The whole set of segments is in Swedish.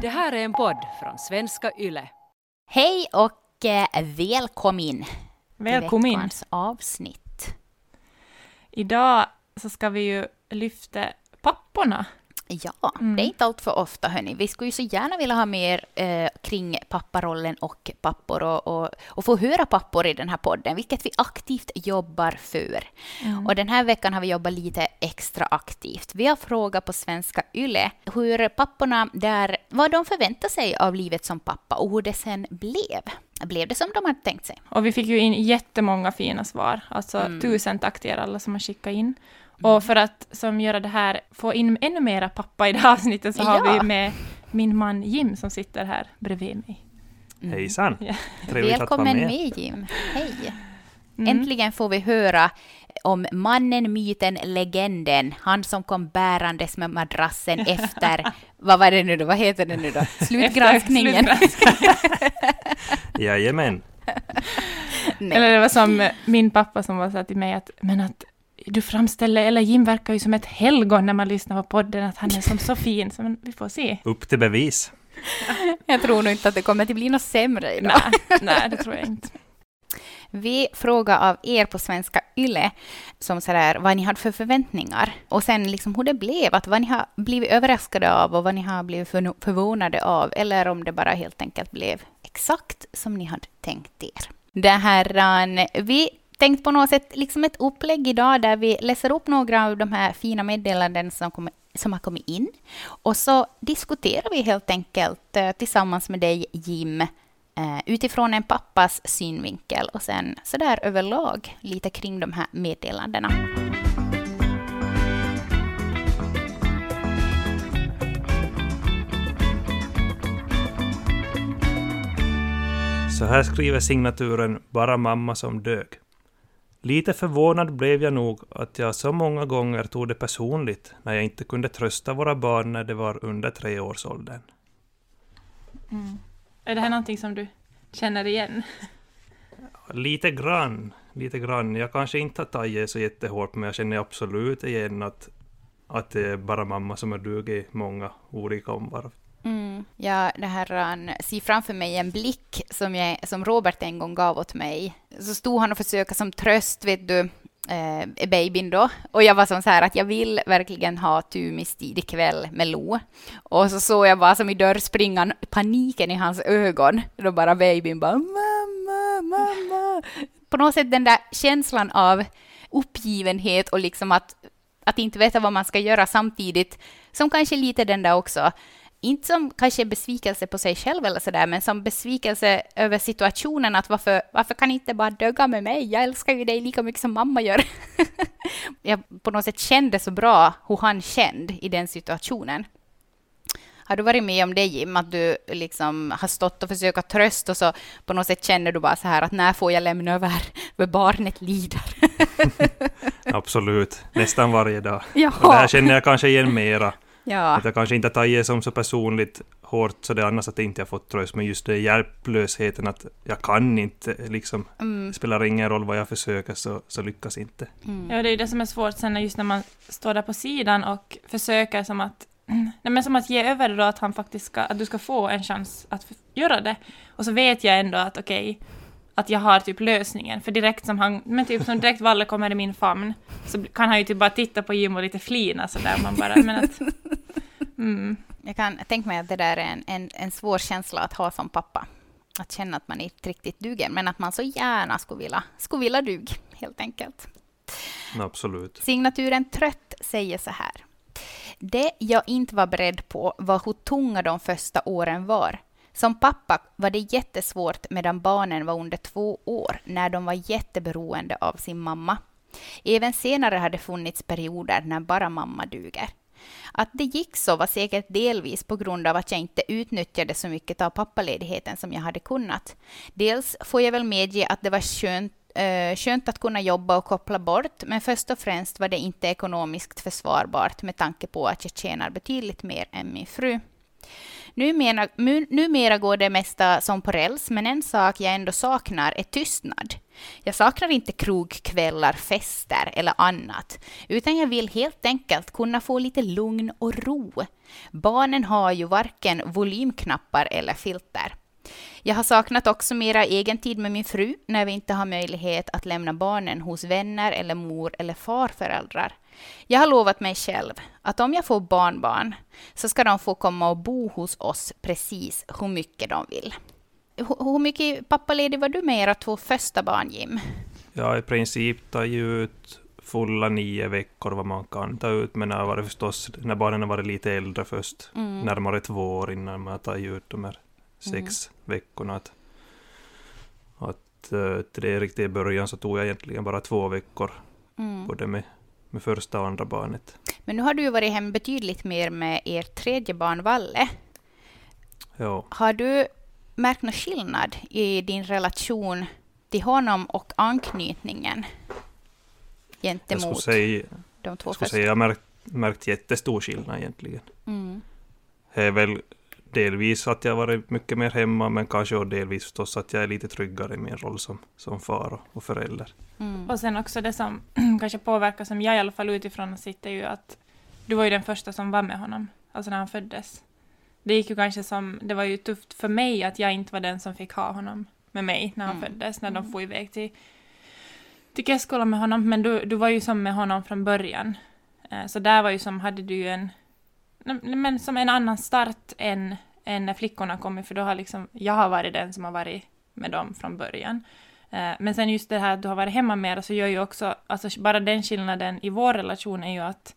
Det här är en podd från svenska YLE. Hej och eh, välkommen till Välkommen. veckans avsnitt. Idag så ska vi ju lyfta papporna. Ja, Mm. det är inte allt för ofta hörni. Vi skulle ju så gärna vilja ha mer eh, kring papparollen och pappor och, och, och få höra pappor i den här podden, vilket vi aktivt jobbar för. Mm. Och den här veckan har vi jobbat lite extra aktivt. Vi har frågat på svenska YLE hur papporna där, vad de förväntar sig av livet som pappa och hur det sen blev. Blev det som de hade tänkt sig? Och vi fick ju in jättemånga fina svar. Alltså Mm. tusen tack till er alla som har skickat in. Och för att som göra det här, få in ännu mera pappa i det här avsnittet så har Ja. vi med min man Jim som sitter här bredvid mig. Hejsan! Ja. Trevligt att vara Välkommen med. med Jim. Hej. Mm. Äntligen får vi höra om mannen, myten, legenden. Han som kom bärandes med madrassen efter, vad var det nu då, vad heter det nu då? Slutgranskningen. Jajamän. Nej. Eller det var som min pappa som var så till mig att, men att du framställer, eller Jim verkar ju som ett helgon när man lyssnar på podden, att han är som så fin, så men vi får se. Upp till bevis. Jag tror nog inte att det kommer att bli något sämre idag. Nej, nej, det tror jag inte. Vi frågar av er på svenska YLE som sådär, vad ni hade för förväntningar och sen liksom hur det blev, att vad ni har blivit överraskade av och vad ni har blivit förvånade av eller om det bara helt enkelt blev exakt som ni hade tänkt er. Det här, eh, vi tänkt på något sätt liksom ett upplägg idag där vi läser upp några av de här fina meddelanden som, kommer, som har kommit in och så diskuterar vi helt enkelt eh, tillsammans med dig Jim eh, utifrån en pappas synvinkel och sen sådär överlag lite kring de här meddelandena. Så här skriver signaturen Bara mamma som dög. Lite förvånad blev jag nog att jag så många gånger tog det personligt när jag inte kunde trösta våra barn när de var under treårsåldern. Mm. Är det här någonting som du känner igen? Lite grann, lite grann. Jag kanske inte har tagit så jättehårt, men jag känner absolut igen att, att det är bara mamma som är dug i många olika omvarv. Mm. Ja, det här han ser framför mig en blick som, jag, som Robert en gång gav åt mig. Så stod han och försökte som tröst, vet du, eh, babyn då. Och jag var som så här att jag vill verkligen ha Tumis tid ikväll med Lo. Och så såg jag bara som i dörrspringan paniken i hans ögon. Då bara babyn bara mamma, mamma. På något sätt den där känslan av uppgivenhet och liksom att, att inte veta vad man ska göra samtidigt, som kanske lite den där också inte som kanske besvikelse på sig själv eller sådär, men som besvikelse över situationen, att varför, varför kan inte bara döga med mig? Jag älskar ju dig lika mycket som mamma gör. jag på något sätt kände så bra hur han kände i den situationen. Har du varit med om det Jim, att du liksom har stått och försökt trösta och så på något sätt känner du bara så här att när får jag lämna över, för barnet lider. Absolut, nästan varje dag. ja. Och det här känner jag kanske igen mera. Ja. Att jag kanske inte tagit det som så personligt hårt så det är annars att jag inte har fått tröst, men just det hjälplösheten att jag kan inte liksom. Mm, spelar ingen roll vad jag försöker så, så lyckas inte. mm. Ja, det är ju det som är svårt sen när- just när man står där på sidan och försöker som att, nej, men som att ge över då att han faktiskt ska, att du ska få en chans att göra det. Och så vet jag ändå att okej, att jag har typ lösningen. För direkt som han, men typ som direkt Valle kommer i min famn, så kan han ju typ bara titta på Jim och lite flina sådär. Man bara, men att, mm, Jag kan tänka mig att det där är en, en, en svår känsla att ha som pappa. Att känna att man inte riktigt duger, men att man så gärna skulle vilja, skulle vilja dug, helt enkelt. Absolut. Signaturen Trött säger så här. Det jag inte var beredd på var hur tunga de första åren var. Som pappa var det jättesvårt medan barnen var under två år när de var jätteberoende av sin mamma. Även senare har det funnits perioder när bara mamma duger. Att det gick så var säkert delvis på grund av att jag inte utnyttjade så mycket av pappaledigheten som jag hade kunnat. Dels får jag väl medge att det var skönt eh, skönt att kunna jobba och koppla bort, men först och främst var det inte ekonomiskt försvarbart med tanke på att jag tjänar betydligt mer än min fru. Numera, numera går det mesta som på räls, men en sak jag ändå saknar är tystnad. Jag saknar inte krogkvällar, fester eller annat, utan jag vill helt enkelt kunna få lite lugn och ro. Barnen har ju varken volymknappar eller filter. Jag har saknat också mera egen tid med min fru när vi inte har möjlighet att lämna barnen hos vänner eller mor eller farföräldrar. Jag har lovat mig själv att om jag får barnbarn så ska de få komma och bo hos oss precis hur mycket de vill. Hur mycket pappaledig var du med era två första barn, Jim? Jag i princip tar ju ut fulla nio veckor vad man kan ta ut, men har varit förstås när barnen har varit lite äldre först, Mm. närmare två år innan man tar ut de här sex veckorna. Att, att eh, till det riktigt i början så tog jag egentligen bara två veckor, Mm. både med, med första och andra barnet. Men nu har du ju varit hem betydligt mer med er tredje barn, Valle. Ja. Har du märkt någon skillnad i din relation till honom och anknytningen Jag gentemot säga, de två jag första? säga jag har märkt, märkt jättestor skillnad egentligen. Mm. Det är väl delvis att jag varit mycket mer hemma, men kanske och delvis förstås att jag är lite tryggare i min roll som, som far och, och förälder. Mm. Och sen också det som kanske påverkar, som jag i alla fall utifrån sitter ju att du var ju den första som var med honom, alltså när han föddes. Det gick ju kanske som, det var ju tufft för mig att jag inte var den som fick ha honom med mig när han Mm. föddes, när de Mm. får iväg till, till Keskola med honom, men du, du var ju som med honom från början. Eh, Så där var ju som, hade du ju en, men som en annan start än, än när flickorna kommer, för då har liksom, jag har varit den som har varit med dem från början. Eh, men sen just det här att du har varit hemma mer så gör ju också, alltså bara den skillnaden i vår relation är ju att,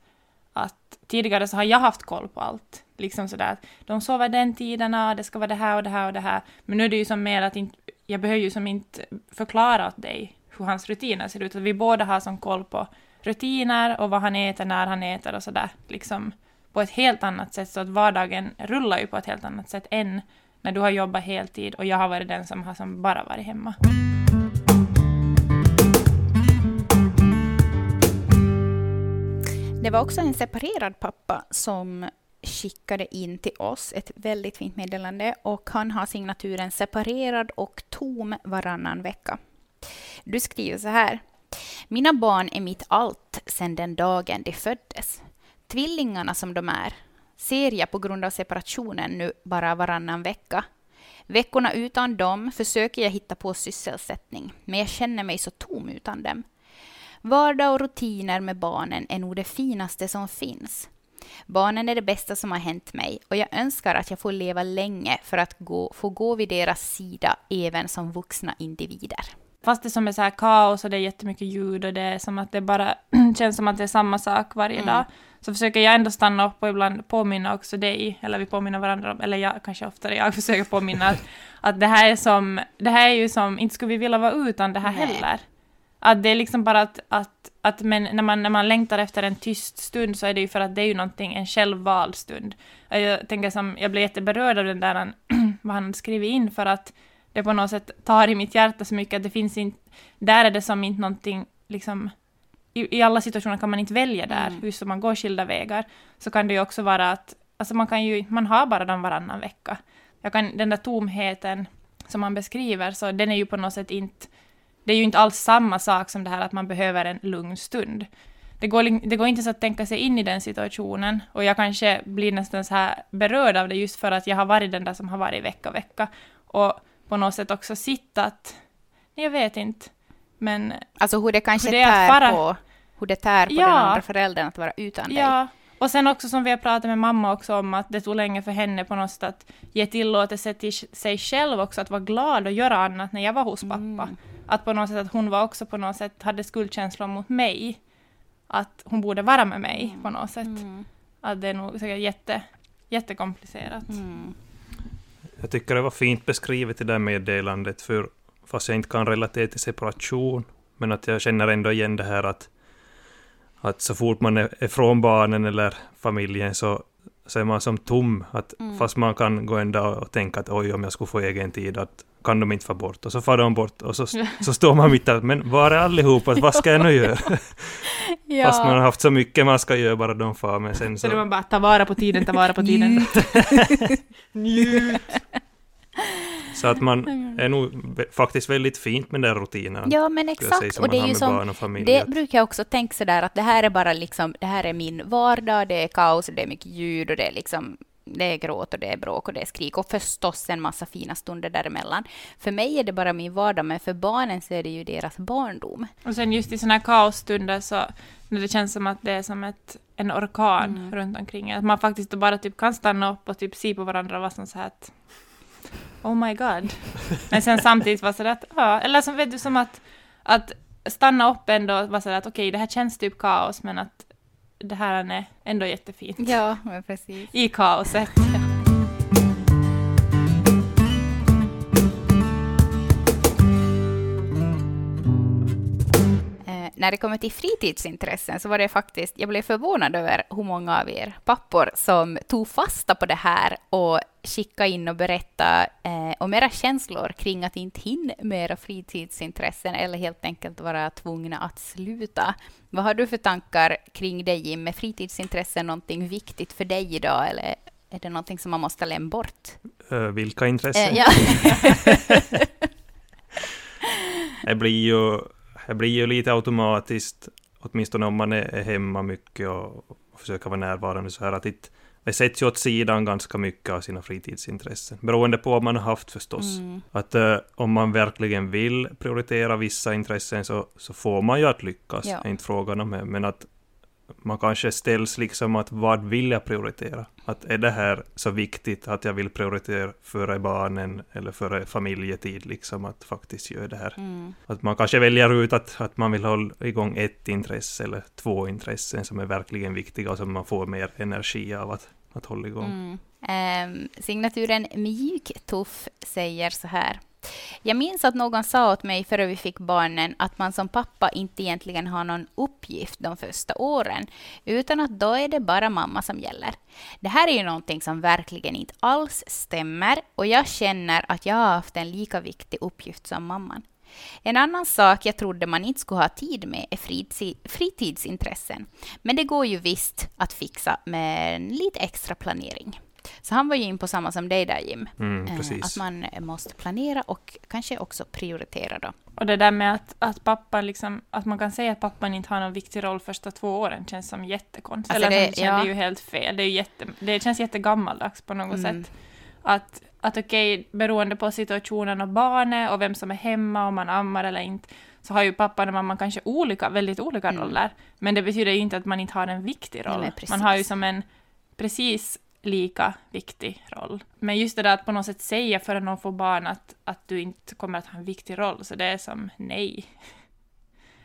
att tidigare så har jag haft koll på allt. Liksom sådär att de sover den tiderna, ah, det ska vara det här och det här och det här. Men nu är det ju som mer att inte, jag behöver ju som inte förklara åt dig hur hans rutiner ser ut. Att vi båda har som koll på rutiner och vad han äter, när han äter och sådär. Liksom på ett helt annat sätt. Så att vardagen rullar ju på ett helt annat sätt än när du har jobbat heltid och jag har varit den som har som bara varit hemma. Det var också en separerad pappa som skickade in till oss ett väldigt fint meddelande och han har signaturen separerad och tom varannan vecka. Du skriver så här. Mina barn är mitt allt sedan den dagen de föddes. Tvillingarna som de är ser jag på grund av separationen nu bara varannan vecka. Veckorna utan dem försöker jag hitta på sysselsättning, men jag känner mig så tom utan dem. Vardag och rutiner med barnen är nog det finaste som finns. Barnen är det bästa som har hänt mig och jag önskar att jag får leva länge för att gå, få gå vid deras sida även som vuxna individer. Fast det som är så här kaos och det är jättemycket ljud och det är som att det bara känns som att det är samma sak varje Mm. dag. Så försöker jag ändå stanna upp och ibland påminna också dig, eller vi påminner varandra, om- eller jag kanske oftare jag försöker påminna att, att det här är som, det här är ju som, inte skulle vi vilja vara utan det här Nej. heller. Att det är liksom bara att, att, att men när, man, när man längtar efter en tyst stund så är det ju för att det är ju någonting, en självvald stund. Jag tänker som, jag blev jätteberörd av den där, vad han skrev in för att det på något sätt tar i mitt hjärta så mycket att det finns inte, där är det som inte någonting, liksom, i, i alla situationer kan man inte välja där, Mm. just om man går skilda vägar, så kan det ju också vara att, alltså man kan ju, man har bara dem varannan vecka. Jag kan, den där tomheten som man beskriver, så den är ju på något sätt inte, det är ju inte alls samma sak som det här att man behöver en lugn stund. Det går, det går inte så att tänka sig in i den situationen och jag kanske blir nästan så här berörd av det just för att jag har varit den där som har varit vecka vecka och på något sätt också sittat, jag vet inte, men Alltså hur det kanske Hur det är tär att fara- på, hur det tär på Ja. den andra föräldern att vara utan dig. Ja, och sen också som vi har pratat med mamma också om att det tog länge för henne på något sätt att ge tillåtelse till sig själv också att vara glad och göra annat när jag var hos pappa. Mm. Att på något sätt att hon var också på något sätt hade skuldkänslor mot mig. Att hon borde vara med mig på något sätt. Mm. Att det är nog säkert jätte, jättekomplicerat. Mm. Jag tycker det var fint beskrivet i det här meddelandet, för fast jag inte kan relatera till separation, men att jag känner ändå igen det här att, att så fort man är, är från barnen eller familjen så, så är man som tom. Att Mm. Fast man kan gå en dag och tänka att oj, om jag skulle få egen tid, att kan de inte få bort. Och så far de bort och så, så står man mitt där, men var är allihopa? Vad ska jag nu göra? Ja. Fast man har haft så mycket man ska göra, bara de far, men sen Så det så... var bara ta vara på tiden, ta vara på tiden. Så att man är nog faktiskt väldigt fint med den rutinen. Ja, men säga, exakt. som Och det är ju som, det brukar jag också tänka sådär att det här är bara liksom, det här är min vardag, det är kaos, det är mycket ljud och det är liksom, det är gråt och det är bråk och det är skrik och förstås en massa fina stunder däremellan. För mig är det bara min vardag, men för barnen så är det ju deras barndom. Och sen just i sådana här kaosstunder så när det känns som att det är som ett, en orkan runt omkring Att man faktiskt bara typ kan stanna upp och typ se på varandra och vara som så här att Oh my god. Men sen samtidigt vara sådär att, ja, eller som vet du som att, att stanna upp ändå vara sådär att okej, det här känns typ kaos, men att det här är ändå jättefint. Ja, men precis. I kaoset. När det kommer till fritidsintressen så var det faktiskt, jag blev förvånad över hur många av er pappor som tog fasta på det här och skickade in och berättade eh, om era känslor kring att inte hinna med era fritidsintressen eller helt enkelt vara tvungna att sluta. Vad har du för tankar kring dig Jim? Är fritidsintressen någonting viktigt för dig idag eller är det någonting som man måste lämna bort? Eh, vilka intressen? Eh, ja. Det blir ju, det blir ju lite automatiskt, åtminstone om man är, hemma mycket och, och försöker vara närvarande så här att det, det sätts ju åt sidan ganska mycket av sina fritidsintressen. Beroende på vad man har haft förstås. Mm. Att eh, om man verkligen vill prioritera vissa intressen så, så får man ju att lyckas. Ja. Det är inte frågan om det. Men att man kanske ställs liksom att vad vill jag prioritera? Att är det här så viktigt att jag vill prioritera före barnen eller före familjetid liksom att faktiskt göra det här. Mm. Att man kanske väljer ut att, att man vill hålla igång ett intresse eller två intressen som är verkligen viktiga och som man får mer energi av att, att hålla igång. Mm. Eh, signaturen Mjuktuff säger så här. Jag minns att någon sa åt mig före vi fick barnen att man som pappa inte egentligen har någon uppgift de första åren, utan att då är det bara mamma som gäller. Det här är ju någonting som verkligen inte alls stämmer och jag känner att jag har haft en lika viktig uppgift som mamman. En annan sak jag trodde man inte skulle ha tid med är fritid, fritidsintressen. Men det går ju visst att fixa med lite extra planering. Så han var ju in på samma som dig där Jim. Mm, Eh, precis. Att man måste planera och kanske också prioritera då. Och det där med att, att pappa liksom, att man kan säga att pappan inte har någon viktig roll första två åren känns som jättekonstigt. Alltså Eller det- som, det, känns- ja. det är ju helt fel. Det, är jätte, det känns jättegammaldags på något Mm. sätt. Att, att okej, beroende på situationen och barnet och vem som är hemma, om man ammar eller inte, så har ju pappan och mamman kanske olika, väldigt olika Mm. roller. Men det betyder ju inte att man inte har en viktig Nej, roll. precis. man har ju som en precis lika viktig roll. Men just det där att på något sätt säga före någon får barn att, att du inte kommer att ha en viktig roll, så det är som nej.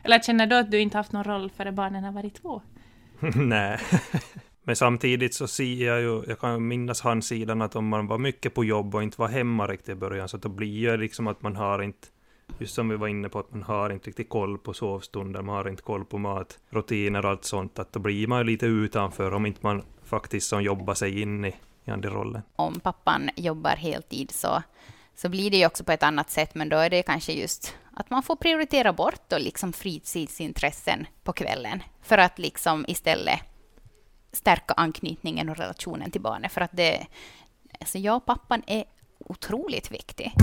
Eller känner du att du inte haft någon roll före barnen har varit två? Nej. Men samtidigt så ser jag ju, jag kan minnas hans sidan att om man var mycket på jobb och inte var hemma riktigt i början, så då blir det liksom att man har inte, just som vi var inne på, att man har inte riktigt koll på sovstunder, man har inte koll på matrutiner och allt sånt, att då blir man ju lite utanför om inte man faktiskt som jobbar sig in i, i den rollen. Om pappan jobbar heltid så, så blir det ju också på ett annat sätt, men då är det kanske just att man får prioritera bort då liksom fritidsintressen på kvällen för att liksom istället stärka anknytningen och relationen till barnet. För att det, alltså jag och pappan är otroligt viktig.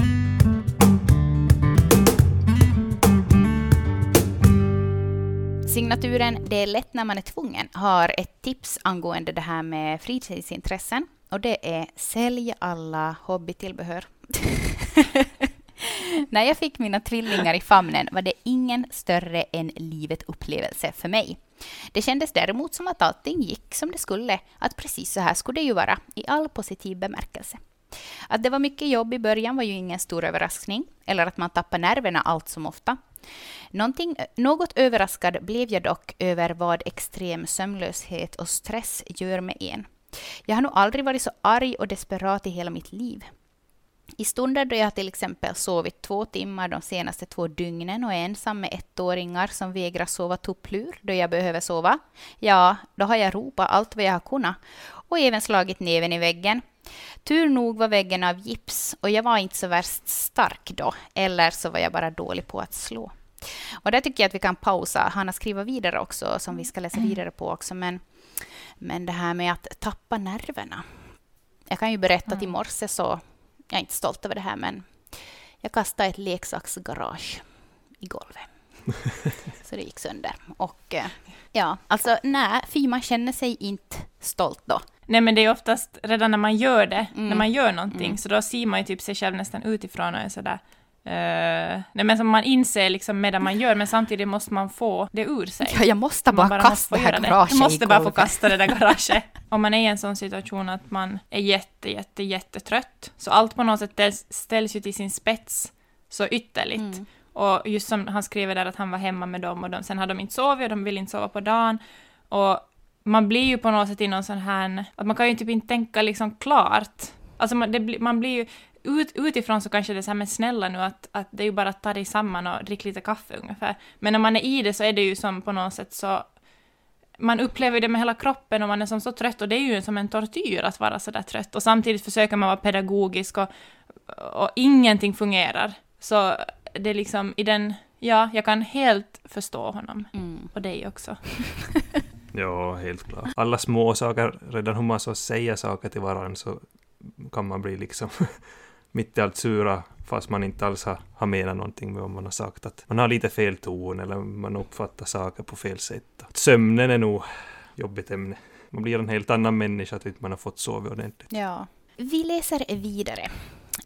Signaturen Det är lätt när man är tvungen har ett tips angående det här med fritidsintressen. Och det är sälj alla hobbytillbehör. när jag fick mina tvillingar i famnen var det ingen större än livet upplevelse för mig. Det kändes däremot som att allting gick som det skulle, att precis så här skulle det ju vara, i all positiv bemärkelse. Att det var mycket jobb i början var ju ingen stor överraskning, eller att man tappar nerverna allt som ofta. Någonting, något överraskad blev jag dock över vad extrem sömnlöshet och stress gör med en. Jag har nog aldrig varit så arg och desperat i hela mitt liv. I stunder då jag till exempel sovit två timmar de senaste två dygnen och är ensam med ettåringar som vägrar sova tupplur då jag behöver sova, ja, då har jag ropat allt vad jag har kunnat. och även slagit näven i väggen. Tur nog var väggen av gips och jag var inte så värst stark då, eller så var jag bara dålig på att slå. Och där tycker jag att vi kan pausa. Han har skrivit vidare också, som vi ska läsa vidare på också, men, men det här med att tappa nerverna. Jag kan ju berätta att i morse så, jag är inte stolt över det här, men jag kastade ett leksaksgarage i golvet. Så det gick sönder. Och eh, ja, alltså nej, fy man känner sig inte stolt då. Nej men det är oftast redan när man gör det, Mm. när man gör någonting, Mm. så då ser man ju typ sig själv nästan utifrån och är sådär eh, nej men som man inser liksom medan man gör, men samtidigt måste man få det ur sig. Ja, jag måste bara, måste kasta få det här garaget Jag måste bara få kasta det där garaget. Om man är i en sån situation att man är jätte, jätte, jättetrött, så allt på något sätt ställs, ju till sin spets så ytterligt. Mm. Och just som han skriver där att han var hemma med dem och de, sen hade de inte sovit och de ville inte sova på dagen. Och man blir ju på något sätt i någon sån här, att man kan ju typ inte tänka liksom klart. Alltså man, det, man blir ju, ut, utifrån så kanske det är så här, men snälla nu att, att det är ju bara att ta dig samman och dricka lite kaffe ungefär. Men när man är i det så är det ju som på något sätt så, man upplever det med hela kroppen och man är som så trött och det är ju som en tortyr att vara så där trött. Och samtidigt försöker man vara pedagogisk och, och ingenting fungerar. Så det är liksom i den, ja, jag kan helt förstå honom. Mm. Och dig också. Ja, helt klart. Alla små saker, redan hur man så säger saker till varandra så kan man bli liksom mitt i allt sura fast man inte alls har, har menat någonting med vad man har sagt. Att man har lite fel ton eller man uppfattar saker på fel sätt. Att sömnen är nog jobbigt ämne. Man blir en helt annan människa att inte man har fått sova ordentligt. Ja. Vi läser vidare.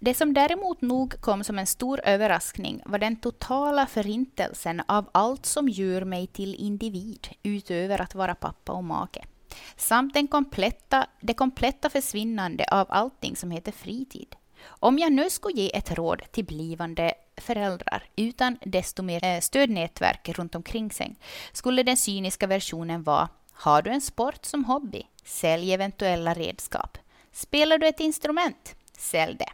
Det som däremot nog kom som en stor överraskning var den totala förintelsen av allt som gör mig till individ, utöver att vara pappa och make. Samt den kompletta, det kompletta försvinnande av allting som heter fritid. Om jag nu skulle ge ett råd till blivande föräldrar utan desto mer eh, stödnätverk runt omkring sig, skulle den cyniska versionen vara Har du en sport som hobby? Sälj eventuella redskap. Spelar du ett instrument? Sälj det.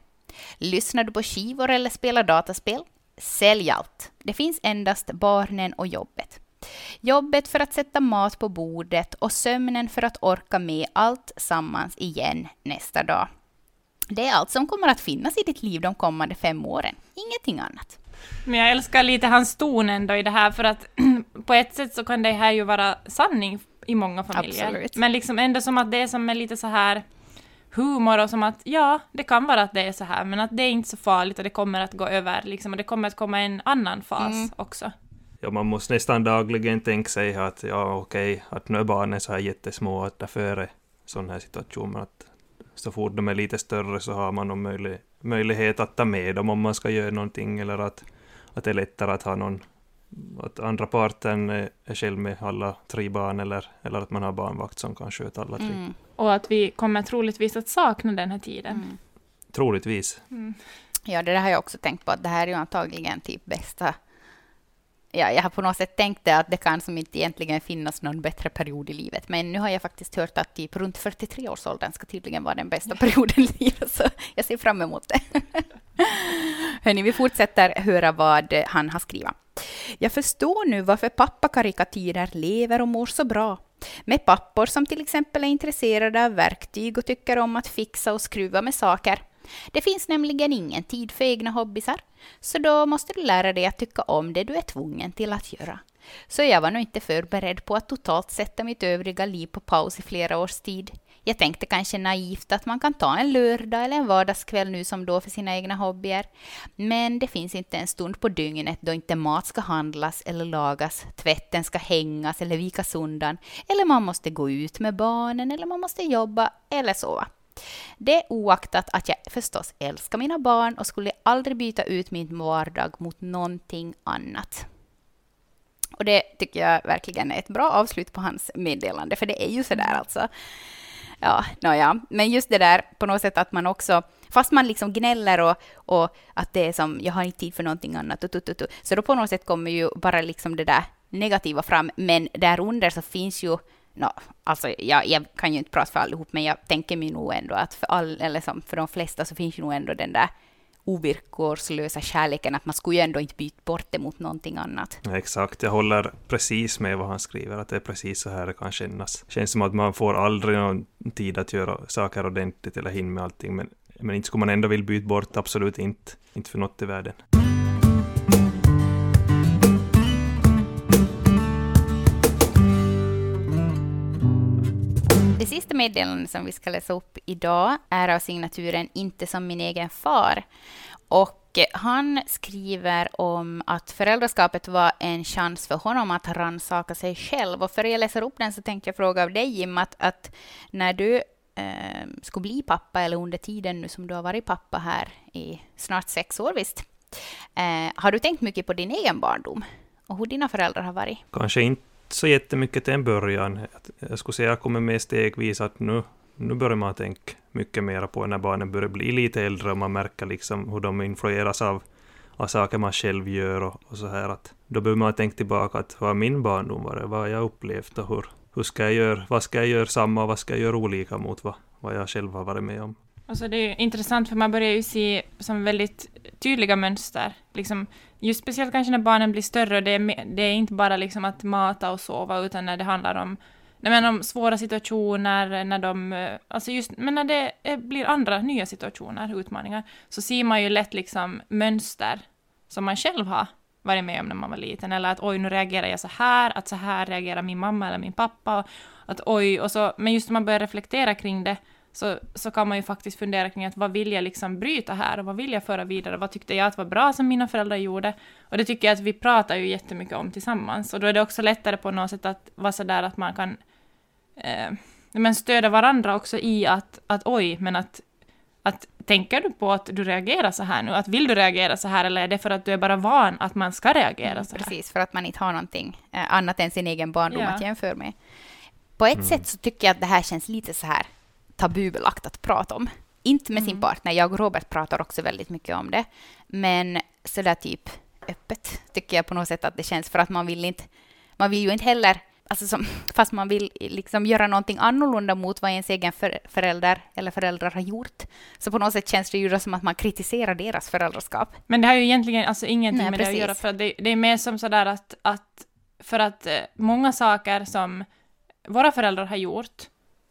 Lyssnar du på skivor eller spelar dataspel? Sälj allt. Det finns endast barnen och jobbet. Jobbet för att sätta mat på bordet och sömnen för att orka med allt sammans igen nästa dag. Det är allt som kommer att finnas i ditt liv de kommande fem åren. Ingenting annat. Men jag älskar lite hans ton ändå i det här, för att på ett sätt så kan det här ju vara sanning i många familjer. Absolut. Men liksom ändå som att det är som en lite så här humor och som att ja, det kan vara att det är så här, men att det är inte så farligt och det kommer att gå över liksom, och det kommer att komma en annan fas Mm. också. Ja, man måste nästan dagligen tänka sig att ja, okej, att nu är barnen så här jättesmå, att därför är det sån här situation, men att så fort de är lite större så har man någon möjlig, möjlighet att ta med dem om man ska göra någonting, eller att, att det är lättare att ha någon att andra parten är är själv med alla tre barn eller, eller att man har barnvakt som kan sköta alla tre. Mm. Och att vi kommer troligtvis att sakna den här tiden. Mm. Troligtvis. Mm. Ja, det där har jag också tänkt på, att det här är ju antagligen typ bästa... Ja, jag har på något sätt tänkt det att det kan som inte egentligen finnas någon bättre period i livet. Men nu har jag faktiskt hört att typ runt 43-årsåldern ska tydligen vara den bästa perioden i livet, så jag ser fram emot det. Hörni, vi fortsätter höra vad han har skrivit. Jag förstår nu varför pappakarikatyrer lever och mår så bra. Med pappor som till exempel är intresserade av verktyg och tycker om att fixa och skruva med saker. Det finns nämligen ingen tid för egna hobbysar, så då måste du lära dig att tycka om det du är tvungen till att göra. Så jag var nog inte förberedd på att totalt sätta mitt övriga liv på paus i flera års tid. Jag tänkte kanske naivt att man kan ta en lördag eller en vardagskväll nu som då för sina egna hobbyer. Men det finns inte en stund på dygnet då inte mat ska handlas eller lagas, tvätten ska hängas eller vikas undan, eller man måste gå ut med barnen eller man måste jobba eller sova. Det oaktat att jag förstås älskar mina barn och skulle aldrig byta ut min vardag mot någonting annat. Och det tycker jag verkligen är ett bra avslut på hans meddelande, för det är ju sådär alltså. Ja, nåja. Men just det där på något sätt att man också, fast man liksom gnäller och, och att det är som, jag har inte tid för någonting annat, och, och, och, och, så då på något sätt kommer ju bara liksom det där negativa fram, men där under så finns ju No, alltså jag, jag kan ju inte prata för allihop, men jag tänker mig nog ändå att för, all, eller som för de flesta så finns ju nog ändå den där ovillkorslösa kärleken, att man skulle ju ändå inte byta bort det mot någonting annat. Exakt, jag håller precis med vad han skriver, att det är precis så här det kan kännas. Känns som att man får aldrig någon tid att göra saker ordentligt eller hinna med allting, men, men inte skulle man ändå vilja byta bort, absolut inte. Inte för något i världen. Sista meddelandet som vi ska läsa upp idag är av signaturen Inte som min egen far. Och han skriver om att föräldraskapet var en chans för honom att rannsaka sig själv. Och för att jag läser upp den så tänkte jag fråga av dig Jim, att, att när du eh, skulle bli pappa, eller under tiden nu som du har varit pappa här i snart sex år visst, eh, har du tänkt mycket på din egen barndom? Och hur dina föräldrar har varit? Kanske inte så jättemycket till en början. Jag skulle säga att jag kommer med stegvis att nu, nu börjar man tänka mycket mer på när barnen börjar bli lite äldre och man märker liksom hur de influeras av, av saker man själv gör och, och så här. Att då behöver man tänka tillbaka att vad min barndom var, vad jag upplevt och hur, hur ska jag göra, vad ska jag göra samma och vad ska jag göra olika mot vad, vad jag själv har varit med om. Alltså det är intressant för man börjar ju se som väldigt tydliga mönster. Liksom, just speciellt kanske när barnen blir större och det är, det är inte bara liksom att mata och sova utan när det handlar om, men om svåra situationer, när de, eh, alltså just, men när det blir andra nya situationer, utmaningar, så ser man ju lätt liksom mönster som man själv har varit med om när man var liten. Eller att oj, nu reagerar jag så här, att så här reagerar min mamma eller min pappa. Att oj, och så, men just när man börjar reflektera kring det så, så kan man ju faktiskt fundera kring att vad vill jag liksom bryta här och vad vill jag föra vidare? Vad tyckte jag att var bra som mina föräldrar gjorde? Och det tycker jag att vi pratar ju jättemycket om tillsammans. Och då är det också lättare på något sätt att vara så där att man kan eh, men stödja varandra också i att, att oj, men att, att tänker du på att du reagerar så här nu? Att vill du reagera så här eller är det för att du är bara van att man ska reagera mm, så här? Precis, för att man inte har någonting eh, annat än sin egen barndom Ja. att jämföra med. På ett Mm. sätt så tycker jag att det här känns lite så här tabubelagt att prata om. Inte med sin Mm. partner, jag och Robert pratar också väldigt mycket om det. Men sådär typ öppet tycker jag på något sätt att det känns för att man vill inte, man vill ju inte heller, alltså som, fast man vill liksom göra någonting annorlunda mot vad ens egen för, förälder eller föräldrar har gjort. Så på något sätt känns det ju då som att man kritiserar deras föräldraskap. Men det har ju egentligen alltså ingenting Nej, med det att göra, för det, det är mer som sådär att, att för att eh, många saker som våra föräldrar har gjort,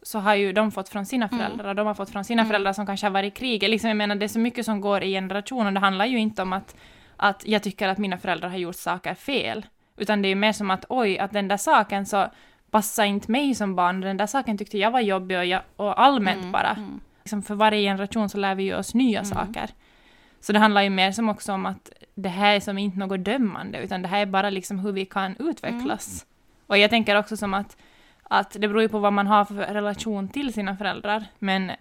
så har ju de fått från sina Mm. föräldrar, och de har fått från sina Mm. föräldrar som kanske har varit i krig. Liksom, jag menar, det är så mycket som går i generationer, det handlar ju inte om att, att jag tycker att mina föräldrar har gjort saker fel, utan det är ju mer som att oj, att den där saken så passar inte mig som barn, den där saken tyckte jag var jobbig och, jag, och allmänt Mm, bara. mm. Liksom för varje generation så lär vi ju oss nya Mm. saker. Så det handlar ju mer som också om att det här är som inte något dömande, utan det här är bara liksom hur vi kan utvecklas. Och jag tänker också som att, att det beror ju på vad man har för relation till sina föräldrar, men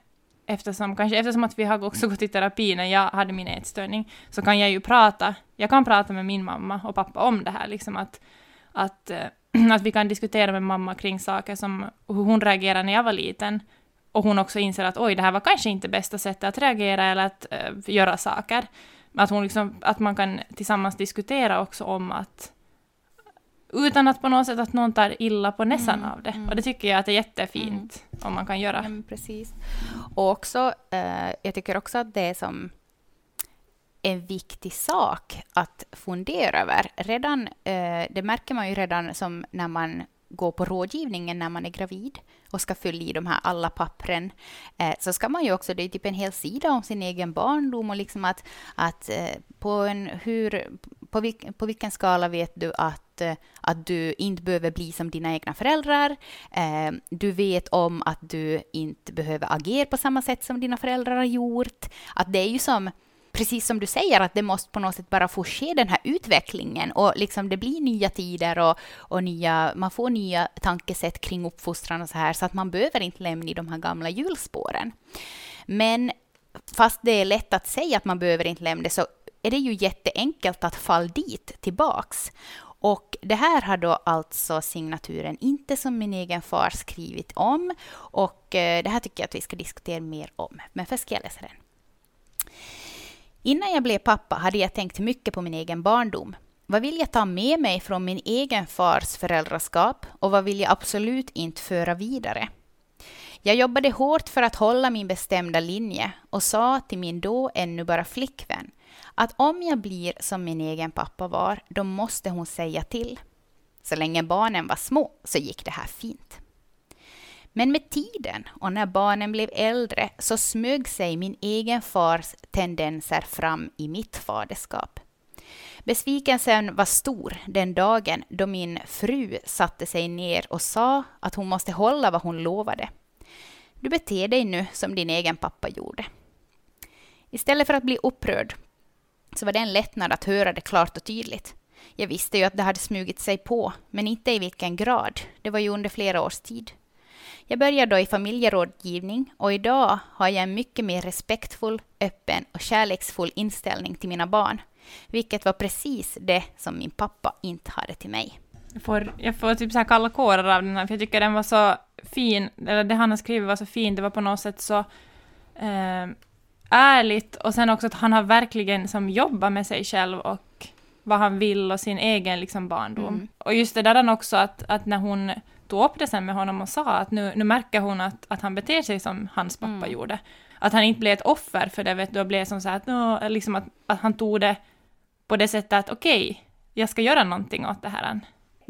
eftersom, kanske eftersom att vi har också gått i terapi när jag hade min ätstörning, så kan jag ju prata, jag kan prata med min mamma och pappa om det här, liksom att, att, eh, att vi kan diskutera med mamma kring saker som hur hon reagerade när jag var liten, och hon också inser att oj, det här var kanske inte bästa sättet att reagera eller att äh, göra saker. Att, hon liksom, att man kan tillsammans diskutera också om att utan att på något sätt att någon tar illa på näsan Mm, av det. mm. Och det tycker jag att det är jättefint om man kan göra. Ja, men precis. Och också, eh, jag tycker också att det är som en viktig sak att fundera över. Redan, eh, det märker man ju redan som när man går på rådgivningen när man är gravid och ska fylla i de här alla pappren, eh, så ska man ju också, det är typ en hel sida om sin egen barndom och liksom att, att eh, på, en, hur, på, vilk, på vilken skala vet du att, Eh, att du inte behöver bli som dina egna föräldrar, eh, du vet om att du inte behöver agera på samma sätt som dina föräldrar har gjort, att det är ju som precis som du säger, att det måste på något sätt bara få ske den här utvecklingen och liksom det blir nya tider och, och nya, man får nya tankesätt kring uppfostran och så här, så att man behöver inte lämna i de här gamla hjulspåren. Men fast det är lätt att säga att man behöver inte lämna det, så är det ju jätteenkelt att falla dit tillbaks. Och det här har då alltså signaturen Inte som min egen far skrivit om och eh, det här tycker jag att vi ska diskutera mer om. Men först ska jag läsa den. Innan jag blev pappa hade jag tänkt mycket på min egen barndom. Vad vill jag ta med mig från min egen fars föräldraskap och vad vill jag absolut inte föra vidare? Jag jobbade hårt för att hålla min bestämda linje och sa till min då ännu bara flickvän att om jag blir som min egen pappa var, då måste hon säga till. Så länge barnen var små så gick det här fint. Men med tiden och när barnen blev äldre så smög sig min egen fars tendenser fram i mitt faderskap. Besvikelsen var stor den dagen då min fru satte sig ner och sa att hon måste hålla vad hon lovade. Du beter dig nu som din egen pappa gjorde. Istället för att bli upprörd så var det en lättnad att höra det klart och tydligt. Jag visste ju att det hade smugit sig på, men inte i vilken grad. Det var ju under flera års tid. Jag började då i familjerådgivning och idag har jag en mycket mer respektfull, öppen och kärleksfull inställning till mina barn. Vilket var precis det som min pappa inte hade till mig. Jag får, jag får typ så här kalla kårar av den här, för jag tycker den var så fin, eller det han har skrivit var så fint, det var på något sätt så eh, ärligt och sen också att han har verkligen som jobbat med sig själv och vad han vill och sin egen liksom barndom. Mm. Och just det där också att, att när hon tog upp det sen med honom och sa att nu, nu märker hon att, att han beter sig som hans pappa Mm. gjorde. Att han inte blev ett offer för det, vet du, och blev som så att, liksom att, att han tog det på det sättet att okej, jag ska göra någonting åt det här.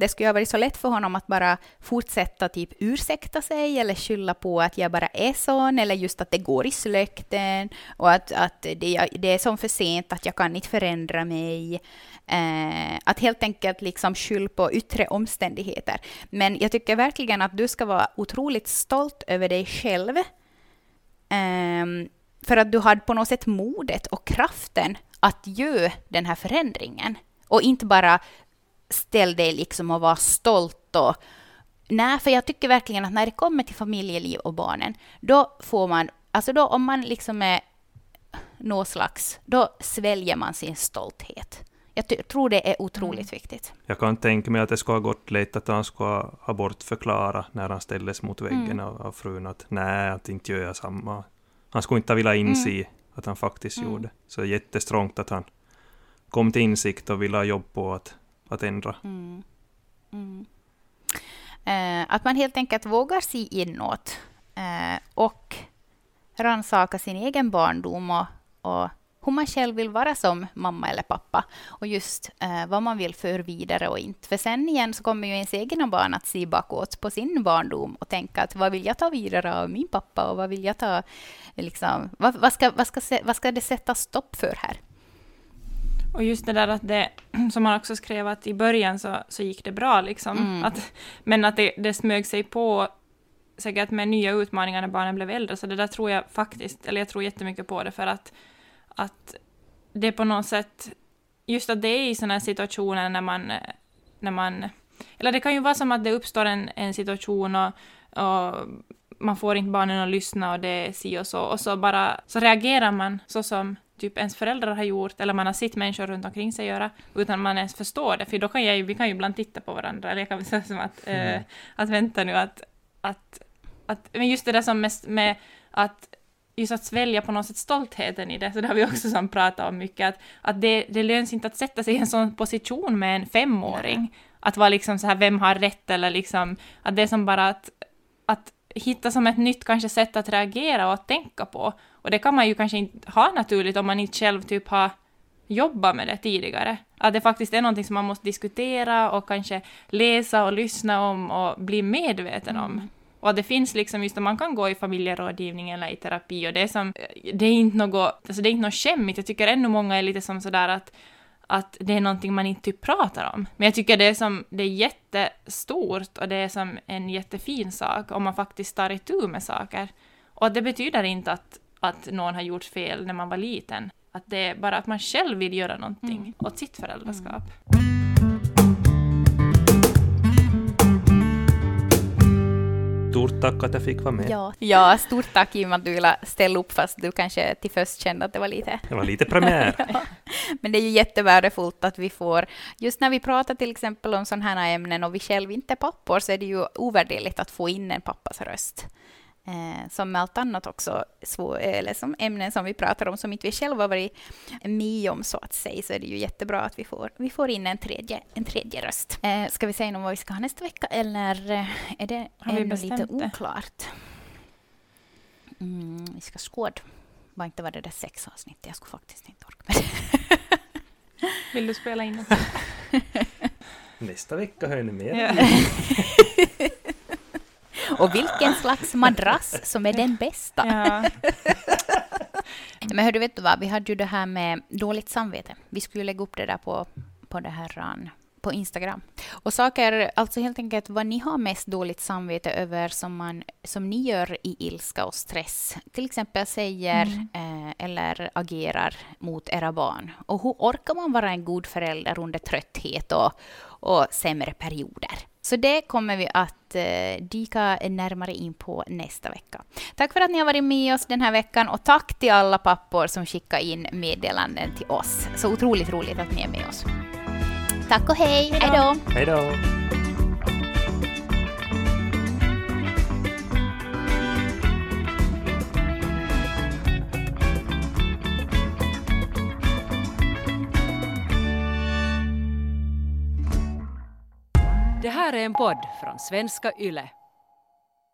Det skulle ha varit så lätt för honom att bara fortsätta typ ursäkta sig eller skylla på att jag bara är sån eller just att det går i släkten och att, att det, det är som för sent att jag kan inte förändra mig. Eh, att helt enkelt liksom skylla på yttre omständigheter. Men jag tycker verkligen att du ska vara otroligt stolt över dig själv. Eh, för att du hade på något sätt modet och kraften att göra den här förändringen. Och inte bara ställ dig liksom och var stolt och Nej, för jag tycker verkligen att när det kommer till familjeliv och barnen, då får man, alltså då om man liksom är någon slags, då sväljer man sin stolthet. Jag tror det är otroligt viktigt. Jag kan tänka mig att det skulle ha gått lätt att han skulle ha bortförklara när han ställdes mot väggen Mm. av, av frun att nej, att inte gör jag samma. Han skulle inte vilja inse Mm. att han faktiskt Mm. gjorde. Så jättestrångt att han kom till insikt och ville ha jobb på att, att ändra. Mm. Mm. Eh, att man helt enkelt vågar se inåt eh, och rannsaka sin egen barndom och, och hur man själv vill vara som mamma eller pappa och just eh, vad man vill för vidare och inte. För sen igen så kommer ju ens egna barn att se bakåt på sin barndom och tänka att vad vill jag ta vidare av min pappa och vad vill jag ta, liksom, vad, vad, ska, vad, ska, vad ska det sätta stopp för här? Och just det där att det, som han också skrev att i början så, så gick det bra liksom. Mm. Att, men att det, det smög sig på säkert med nya utmaningar när barnen blev äldre. Så det där tror jag faktiskt, eller jag tror jättemycket på det för att, att det på något sätt, just att det är i sådana här situationer när man, när man, eller det kan ju vara som att det uppstår en, en situation och, och man får inte barnen att lyssna och det är si och så och så bara så reagerar man så som typ ens föräldrar har gjort eller man har sett människor runt omkring sig göra utan man ens förstår det för då kan jag ju, vi kan ju ibland titta på varandra eller jag kan säga som att, eh, Mm. att vänta nu att, att, att men just det där som mest med att just att svälja på något sätt stoltheten i det, så det har vi också som pratat om mycket, att, att det, det löns inte att sätta sig i en sån position med en femåring, att vara liksom så här, vem har rätt eller liksom, att det är som bara att, att hitta som ett nytt kanske sätt att reagera och att tänka på. Och det kan man ju kanske inte ha naturligt om man inte själv typ har jobbat med det tidigare. Att det faktiskt är någonting som man måste diskutera och kanske läsa och lyssna om och bli medveten om. Och att det finns liksom just att man kan gå i familjerådgivning eller i terapi och det är som, det är inte något, alltså det är inte något skämmigt. Jag tycker ännu många är lite som sådär att, att det är någonting man inte typ pratar om. Men jag tycker det är som, det är jättestort och det är som en jättefin sak om man faktiskt tar itu med saker. Och det betyder inte att, att någon har gjort fel när man var liten. Att det är bara att man själv vill göra någonting Mm. åt sitt föräldraskap. Stort tack att jag fick vara med. Ja. ja, stort tack Jim att du ville ställa upp fast du kanske till först kände att det var lite Det var lite premiär. Men det är ju jättevärdefullt att vi får, just när vi pratar till exempel om sådana här ämnen och vi själv inte är pappor så är det ju ovärderligt att få in en pappas röst. Eh, som med allt annat också, svår, eller som ämnen som vi pratar om som inte vi själva varit med om så att säga, så är det ju jättebra att vi får, vi får in en tredje, en tredje röst. Eh, ska vi säga något vad vi ska ha nästa vecka eller eh, är det Har vi ännu lite oklart? Mm, vi ska skåda. Var inte var det där sex avsnitt. Jag skulle faktiskt inte orka med det. Vill du spela in det? Nästa vecka hör ni mer. Ja. Och vilken slags madrass som är den bästa. ja. Men hördu, vet du vad? Vi hade ju det här med dåligt samvete. Vi skulle ju lägga upp det där på, på det här på Instagram. Och saker, alltså helt enkelt vad ni har mest dåligt samvete över som, man, som ni gör i ilska och stress. Till exempel säger eh, eller agerar mot era barn. Och hur orkar man vara en god förälder under trötthet och, och sämre perioder? Så det kommer vi att eh, dyka närmare in på nästa vecka. Tack för att ni har varit med oss den här veckan och tack till alla pappor som skickar in meddelanden till oss. Så otroligt roligt att ni är med oss. Tack och hej, hej då! Hej då! Det här är en podd från svenska YLE.